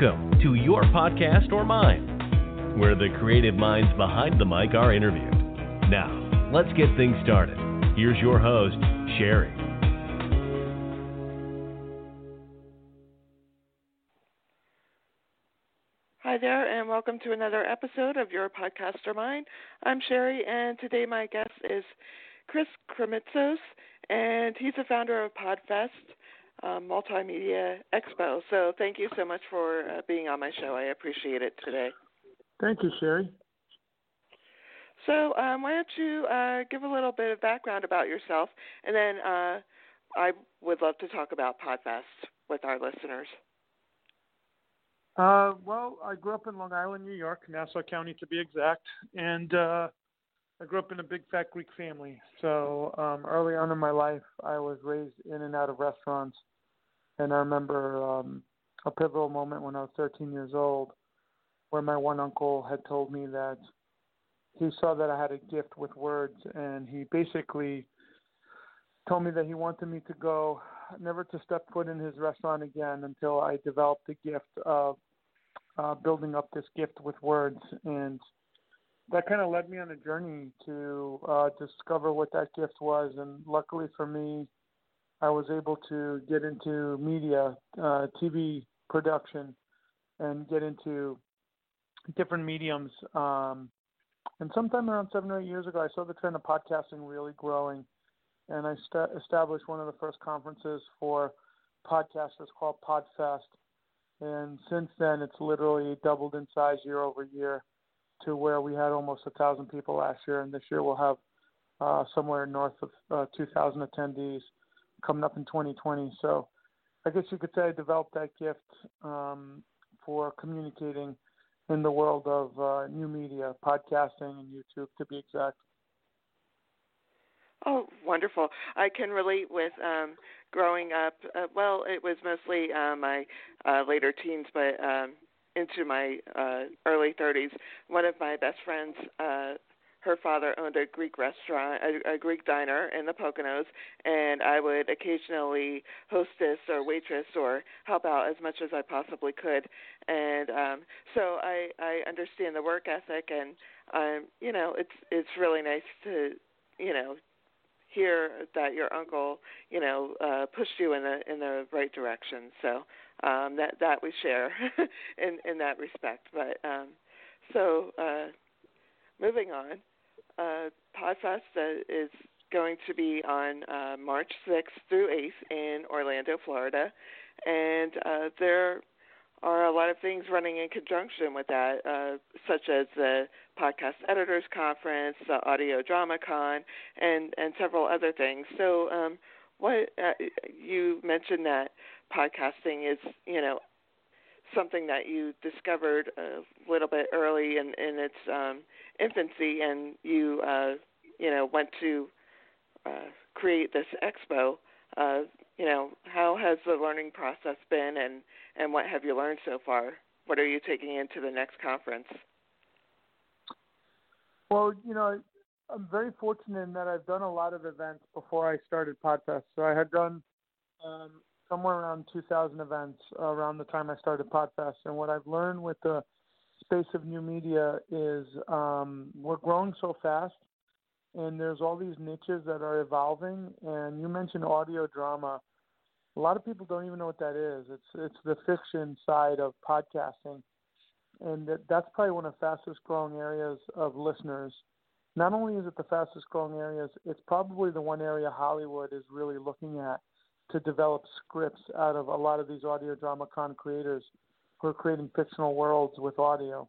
Welcome to Your Podcast or Mine, where the creative minds behind the mic are interviewed. Now, let's get things started. Here's your host, Sherry. Hi there, and welcome to another episode of Your Podcast or Mine. I'm Sherry, and today my guest is Chris Krimitsos, and he's the founder of Podfest um, Multimedia Expo. So thank you so much for uh, being on my show. I appreciate it today. Thank you, Sherry. So um, why don't you uh, give a little bit of background about yourself, and then uh, I would love to talk about Podfest with our listeners. Uh, well, I grew up in Long Island, New York, Nassau County to be exact, and uh, I grew up in a big fat Greek family. So um, early on in my life, I was raised in and out of restaurants, and I remember um, a pivotal moment when I was 13 years old, where my one uncle had told me that he saw that I had a gift with words, and he basically told me that he wanted me to go never to step foot in his restaurant again until I developed the gift of uh, building up this gift with words. And that kind of led me on a journey to uh, discover what that gift was. And luckily for me, I was able to get into media, uh, TV production, and get into different mediums. Um, and sometime around seven or eight years ago, I saw the trend of podcasting really growing and I st- established one of the first conferences for podcasters called Podfest. And since then, it's literally doubled in size year over year to where we had almost a thousand people last year, and this year we'll have uh, somewhere north of uh, 2,000 attendees coming up in 2020. So I guess you could say I developed that gift um, for communicating in the world of uh, new media, podcasting, and YouTube to be exact. Oh, wonderful! I can relate with um, growing up. Uh, well, it was mostly uh, my uh, later teens, but um, into my uh, early 30s. One of my best friends, uh, her father owned a Greek restaurant, a, a Greek diner in the Poconos, and I would occasionally hostess or waitress or help out as much as I possibly could. And um, so I I understand the work ethic, and um, you know it's it's really nice to you know hear that your uncle, you know, uh, pushed you in the in the right direction. So um, that that we share in in that respect. But um, so uh, moving on, uh, Podfest uh, is going to be on uh, March 6th through 8th in Orlando, Florida, and uh, there are a lot of things running in conjunction with that, uh, such as the Podcast Editors Conference, the Audio Drama Con, and and several other things. So, um, what uh, you mentioned that podcasting is, you know, something that you discovered a little bit early in in its um, infancy, and you, uh, you know, went to uh, create this expo. Uh, you know, how has the learning process been, and and what have you learned so far? What are you taking into the next conference? Well, you know, I'm very fortunate in that I've done a lot of events before I started Podfest. So I had done um, somewhere around 2,000 events around the time I started Podfest. And what I've learned with the space of new media is um, we're growing so fast, and there's all these niches that are evolving. And you mentioned audio drama a lot of people don't even know what that is. It's it's the fiction side of podcasting, and that, that's probably one of the fastest growing areas of listeners. Not only is it the fastest growing areas, it's probably the one area Hollywood is really looking at to develop scripts out of a lot of these audio drama con creators who are creating fictional worlds with audio.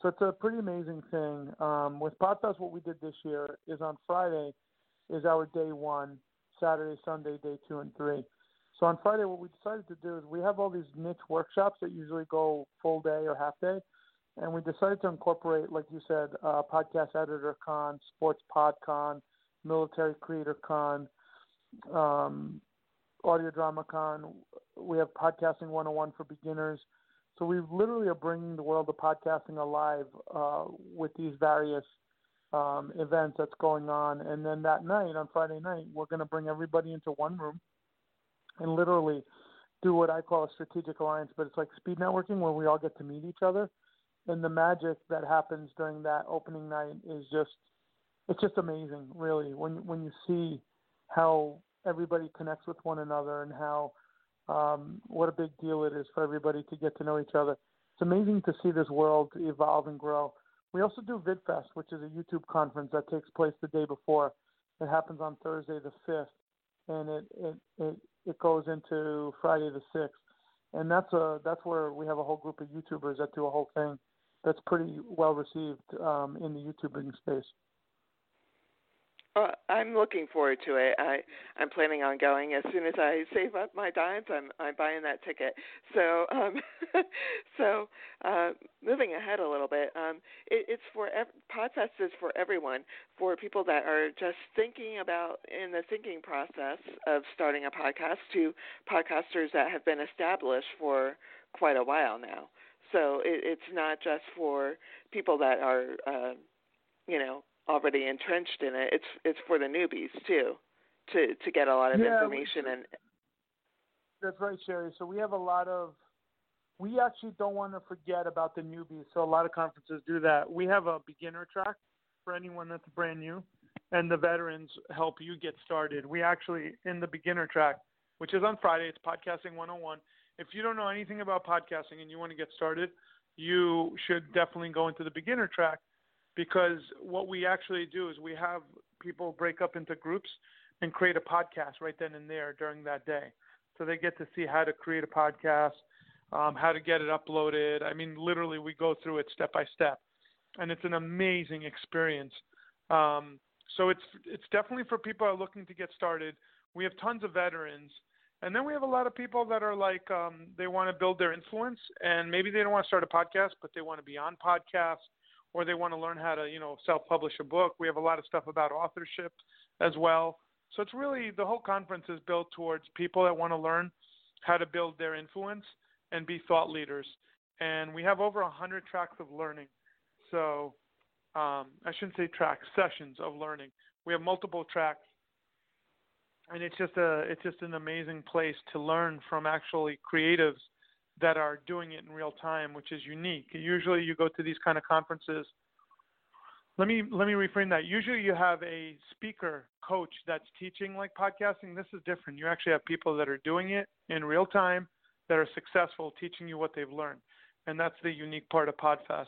So it's a pretty amazing thing. Um, with Podfest, what we did this year is on Friday is our day one, Saturday, Sunday, day two and three. So on Friday, what we decided to do is we have all these niche workshops that usually go full day or half day, and we decided to incorporate, like you said, uh, podcast editor con, sports pod con, military creator con, um, audio drama con. We have podcasting 101 for beginners. So we literally are bringing the world of podcasting alive uh, with these various um, events that's going on. And then that night, on Friday night, we're going to bring everybody into one room and literally do what I call a strategic alliance, but it's like speed networking where we all get to meet each other. And the magic that happens during that opening night is just it's just amazing, really, when when you see how everybody connects with one another and how um, what a big deal it is for everybody to get to know each other. It's amazing to see this world evolve and grow. We also do VidFest, which is a YouTube conference that takes place the day before. It happens on Thursday the fifth, and it it it, it goes into Friday the sixth. And that's a that's where we have a whole group of YouTubers that do a whole thing that's pretty well received um, in the YouTubing space. Uh, I'm looking forward to it. I I'm planning on going as soon as I save up my dimes. I'm I'm buying that ticket. So um, so uh, moving ahead a little bit, um, it, it's for ev- is for everyone. For people that are just thinking about in the thinking process of starting a podcast to podcasters that have been established for quite a while now. So it, it's not just for people that are uh, you know already entrenched in it. It's it's for the newbies too, to to get a lot of yeah, information and. That's right, Sherry. So we have a lot of. We actually don't want to forget about the newbies. So a lot of conferences do that. We have a beginner track for anyone that's brand new, and the veterans help you get started. We actually in the beginner track, which is on Friday, it's podcasting 101. If you don't know anything about podcasting and you want to get started, you should definitely go into the beginner track because what we actually do is we have people break up into groups and create a podcast right then and there during that day. So they get to see how to create a podcast, um, how to get it uploaded. I mean, literally, we go through it step by step, and it's an amazing experience. Um, so it's it's definitely for people who are looking to get started. We have tons of veterans, and then we have a lot of people that are like um, they want to build their influence, and maybe they don't want to start a podcast, but they want to be on podcasts or they want to learn how to, you know, self-publish a book. We have a lot of stuff about authorship as well. So it's really the whole conference is built towards people that want to learn how to build their influence and be thought leaders. And we have over a hundred tracks of learning. So um, I shouldn't say tracks, sessions of learning. We have multiple tracks, and it's just a it's just an amazing place to learn from actually creatives that are doing it in real time, which is unique. Usually, you go to these kind of conferences. Let me let me reframe that. Usually, you have a speaker coach that's teaching like podcasting. This is different. You actually have people that are doing it in real time that are successful, teaching you what they've learned, and that's the unique part of Podfest.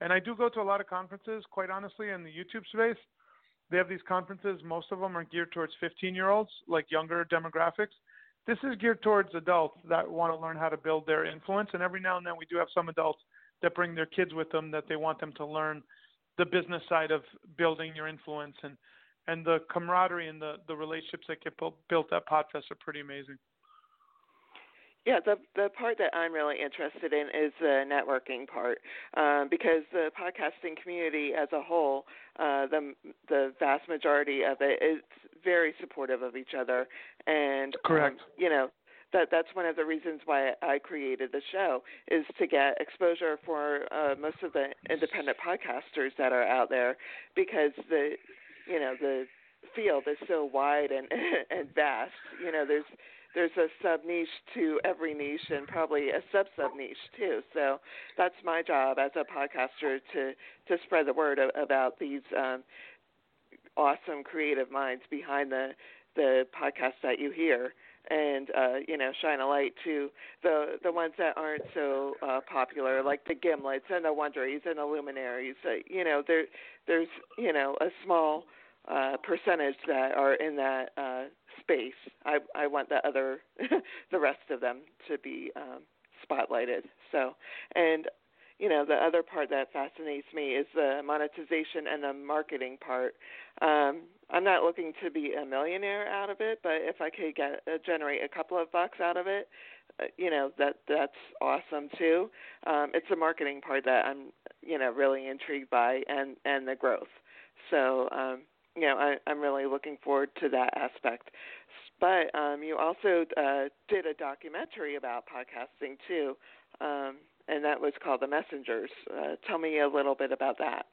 And I do go to a lot of conferences, quite honestly, in the YouTube space. They have these conferences. Most of them are geared towards 15 year olds, like younger demographics this is geared towards adults that want to learn how to build their influence. And every now and then we do have some adults that bring their kids with them that they want them to learn the business side of building your influence and and the camaraderie and the the relationships that get built at Podfest are pretty amazing. Yeah, the the part that I'm really interested in is the networking part, um, because the podcasting community as a whole, uh, the the vast majority of it is very supportive of each other, and correct. Um, you know, that that's one of the reasons why I created the show is to get exposure for uh, most of the independent podcasters that are out there, because the you know the field is so wide and and vast. You know, there's there's a sub niche to every niche and probably a sub sub niche too. So that's my job as a podcaster to to spread the word about these um, awesome creative minds behind the the podcast that you hear and uh, you know shine a light to the the ones that aren't so uh, popular, like the Gimlets and the Wonderies and the Luminaries. Uh, you know, there there's you know a small uh, percentage that are in that uh, space. I I want the other the rest of them to be um, spotlighted. So, and you know the other part that fascinates me is the monetization and the marketing part. Um, I'm not looking to be a millionaire out of it, but if I could get uh, generate a couple of bucks out of it, uh, you know that that's awesome too. Um, it's the marketing part that I'm you know really intrigued by, and and the growth. So um, you know, I, I'm really looking forward to that aspect. But um, you also uh, did a documentary about podcasting too, um, and that was called The Messengers. Uh, tell me a little bit about that.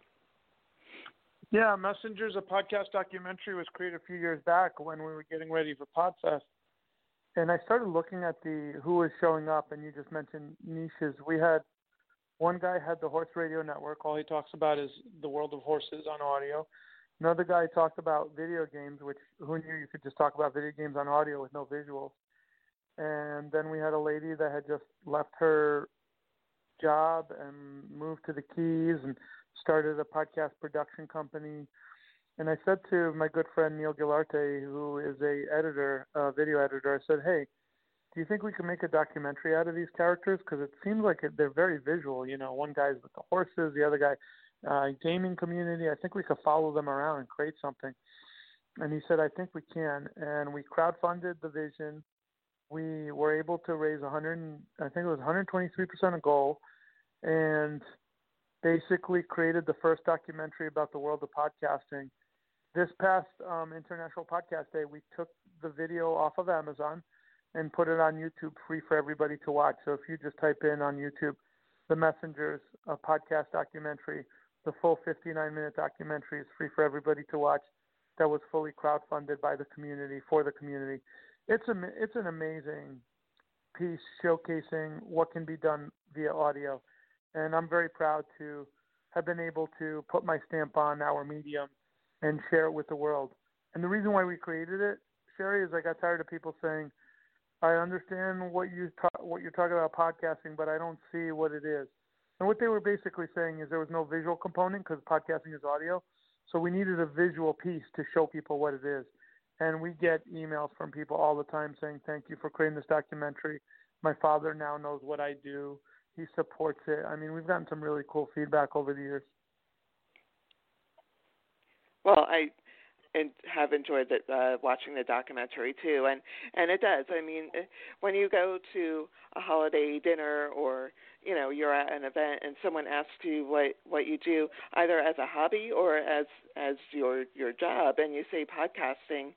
Yeah, Messengers, a podcast documentary, was created a few years back when we were getting ready for Podfest. and I started looking at the who was showing up, and you just mentioned niches. We had one guy had the Horse Radio Network. All he talks about is the world of horses on audio. Another guy talked about video games, which who knew you could just talk about video games on audio with no visuals. And then we had a lady that had just left her job and moved to the Keys and started a podcast production company. And I said to my good friend Neil Gilarte, who is a editor, a video editor, I said, "Hey, do you think we can make a documentary out of these characters? Because it seems like it, they're very visual. You know, one guy's with the horses, the other guy, uh, gaming community. I think we could follow them around and create something." And he said, "I think we can." And we crowdfunded the vision. We were able to raise 100, I think it was 123 percent of goal, and basically created the first documentary about the world of podcasting this past um, International Podcast Day, we took the video off of Amazon and put it on YouTube free for everybody to watch. So if you just type in on YouTube, The Messengers, a podcast documentary, the full 59 minute documentary is free for everybody to watch. That was fully crowdfunded by the community for the community. It's a it's an amazing piece showcasing what can be done via audio, and I'm very proud to have been able to put my stamp on our medium and share it with the world. And the reason why we created it, Sherry, is I got tired of people saying, "I understand what you ta- what you're talking about podcasting, but I don't see what it is." And what they were basically saying is there was no visual component because podcasting is audio, so we needed a visual piece to show people what it is. And we get emails from people all the time saying, "Thank you for creating this documentary. My father now knows what I do. He supports it." I mean, we've gotten some really cool feedback over the years. Well, I and have enjoyed the, uh, watching the documentary too, and and it does. I mean, eh, when you go to a holiday dinner or you know you're at an event and someone asks you what what you do either as a hobby or as as your your job, and you say podcasting,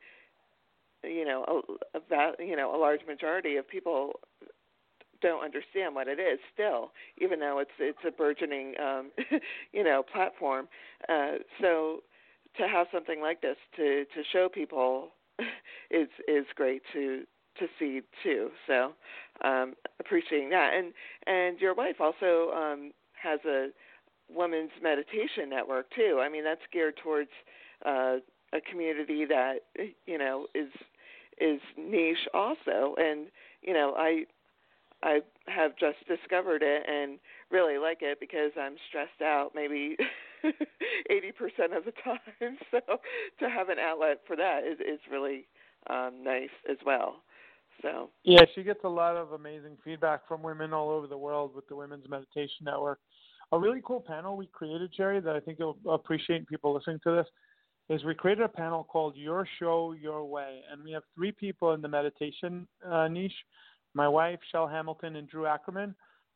you know a, a you know a large majority of people don't understand what it is still, even though it's it's a burgeoning um, you know platform. Uh, so to have something like this to to show people is is great to to see too. So um, appreciating that, and and your wife also um, has a women's meditation network too. I mean that's geared towards uh, a community that you know is is niche also, and you know I I have just discovered it and really like it because I'm stressed out maybe 80% of the time. So to have an outlet for that is is really um nice as well. So Yeah, she gets a lot of amazing feedback from women all over the world with the Women's Meditation Network. A really cool panel we created, Sherry, that I think you'll appreciate people listening to this is we created a panel called Your Show Your Way, and we have three people in the meditation uh, niche my wife, Chel Hamilton, and Drew Ackerman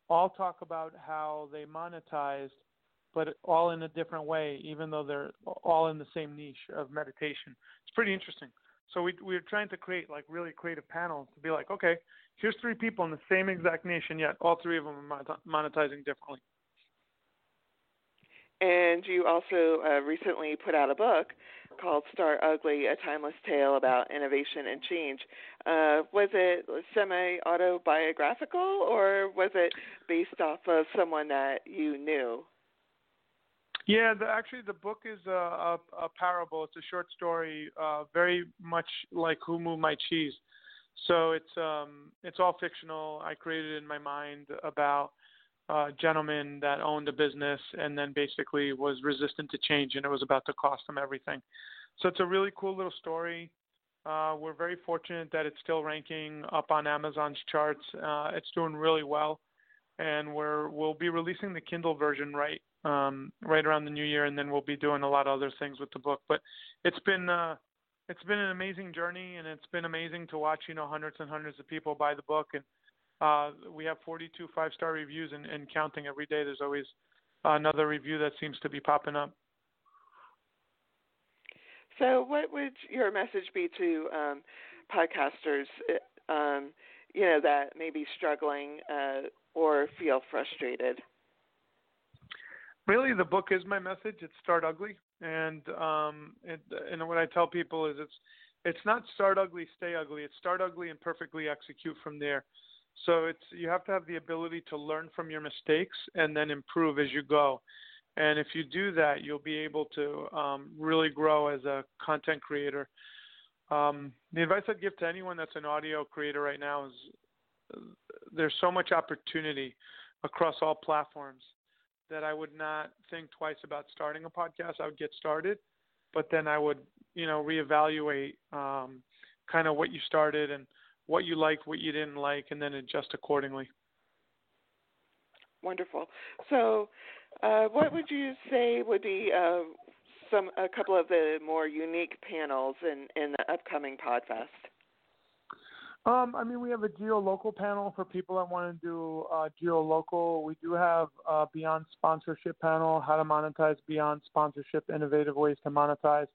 all talk about how they monetized, but all in a different way, even though they're all in the same niche of meditation. It's pretty interesting. So we we're trying to create like really creative panels to be like, okay, here's three people in the same exact and yet all three of them are monetizing differently. And you also uh, recently put out a book called Start Ugly, a timeless tale about innovation and change. Uh, was it semi autobiographical or was it based off of someone that you knew? Yeah, the, actually, the book is a, a, a parable. It's a short story, uh, very much like Who Moved My Cheese. So it's um, it's all fictional. I created it in my mind about a gentleman that owned a business and then basically was resistant to change, and it was about to cost him everything. So it's a really cool little story. Uh, we're very fortunate that it's still ranking up on Amazon's charts. Uh, it's doing really well, and we're we'll be releasing the Kindle version right um, right around the new year, and then we'll be doing a lot of other things with the book. But it's been uh, it's been an amazing journey, and it's been amazing to watch you know hundreds and hundreds of people buy the book and uh, we have 42 five star reviews and, and, counting every day. There's always another review that seems to be popping up. So, what would your message be to um, podcasters, um, you know, that may be struggling uh, or feel frustrated? Really, the book is my message. It's Start Ugly, and um, it, and what I tell people is it's it's not start ugly, stay ugly. It's start ugly and perfectly execute from there. So it's you have to have the ability to learn from your mistakes and then improve as you go. And if you do that, you'll be able to um, really grow as a content creator. Um, the advice I'd give to anyone that's an audio creator right now is uh, there's so much opportunity across all platforms that I would not think twice about starting a podcast. I would get started, but then I would, you know, reevaluate um, kind of what you started and what you liked, what you didn't like, and then adjust accordingly. Wonderful. So, uh, what would you say would be uh, some a couple of the more unique panels in in the upcoming Podfest? Um, I mean, we have a geo-local panel for people that want to do uh, geo-local. We do have a Beyond Sponsorship panel, how to monetize beyond sponsorship, innovative ways to monetize.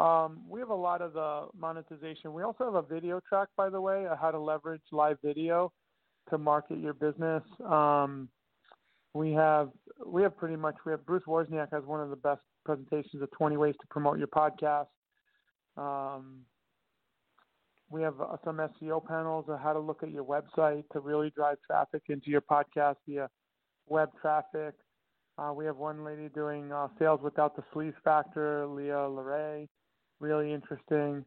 Um, we have a lot of the monetization. We also have a video track, by the way, how to leverage live video to market your business. Um, we have we have pretty much we have Bruce Wawrzyniak has one of the best presentations of 20 ways to promote your podcast. Um, we have uh, some SEO panels on how to look at your website to really drive traffic into your podcast via web traffic. Uh, we have one lady doing uh, sales without the sleaze factor, Leah Leray, really interesting.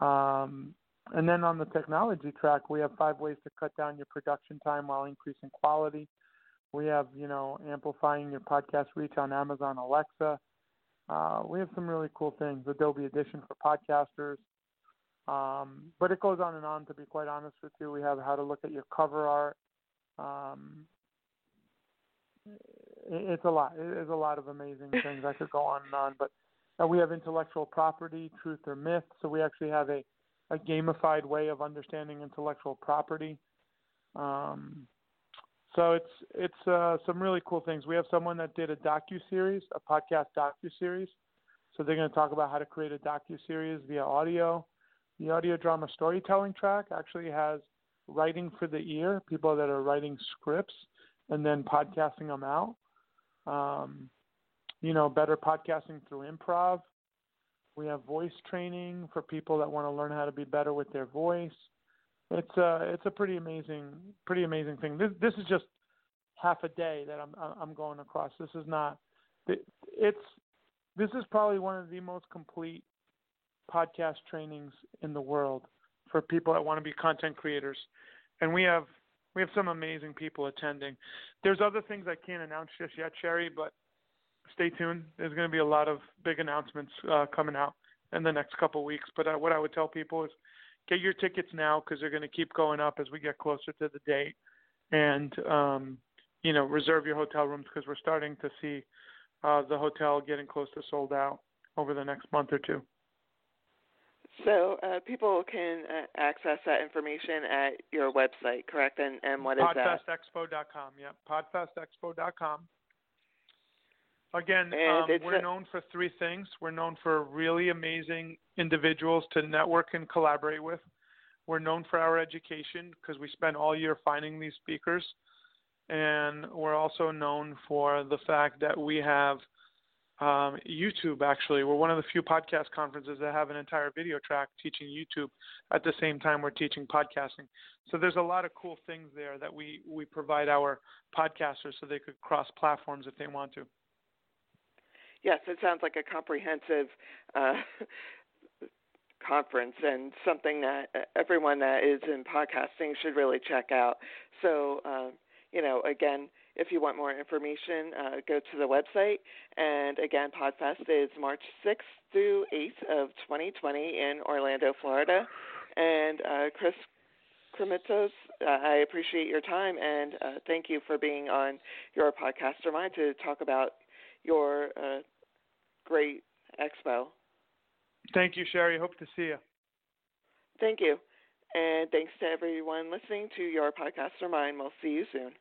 Um, and then on the technology track, we have five ways to cut down your production time while increasing quality. We have, you know, amplifying your podcast reach on Amazon Alexa. Uh, we have some really cool things. Adobe Audition for podcasters. Um, but it goes on and on. To be quite honest with you, we have how to look at your cover art. Um, it's a lot. It's a lot of amazing things. I could go on and on, but uh, we have intellectual property, truth or myth. So we actually have a, a gamified way of understanding intellectual property. Um, so it's it's uh, some really cool things. We have someone that did a docu series, a podcast docu series. So they're going to talk about how to create a docu series via audio. The audio drama storytelling track actually has writing for the ear, people that are writing scripts and then podcasting them out. Um, you know, better podcasting through improv. We have voice training for people that want to learn how to be better with their voice. It's a it's a pretty amazing pretty amazing thing. This this is just half a day that I'm I'm going across. This is not it's this is probably one of the most complete podcast trainings in the world for people that want to be content creators. And we have we have some amazing people attending. There's other things I can't announce just yet, Sherry, but stay tuned. There's going to be a lot of big announcements uh, coming out in the next couple of weeks. But uh, what I would tell people is get your tickets now because they're going to keep going up as we get closer to the date, and um, you know reserve your hotel rooms because we're starting to see uh, the hotel getting close to sold out over the next month or two. So uh, people can uh, access that information at your website, correct? And, and what is that? Podfestexpo.com. Yep, podfestexpo.com. Again, um, we're a- known for three things. We're known for really amazing individuals to network and collaborate with. We're known for our education because we spend all year finding these speakers. And we're also known for the fact that we have – um, YouTube, actually, we're one of the few podcast conferences that have an entire video track teaching YouTube at the same time we're teaching podcasting. So there's a lot of cool things there that we, we provide our podcasters so they could cross platforms if they want to. Yes, it sounds like a comprehensive uh, conference and something that everyone that is in podcasting should really check out. So, uh, you know, again, if you want more information, uh, go to the website. And again, PodFest is March 6th through 8th of 2020 in Orlando, Florida. And uh, Chris Krimitsos, uh, I appreciate your time and uh, thank you for being on your podcast or mine to talk about your uh, great expo. Thank you, Sherry. Hope to see you. Thank you. And thanks to everyone listening to your podcast or mine. We'll see you soon.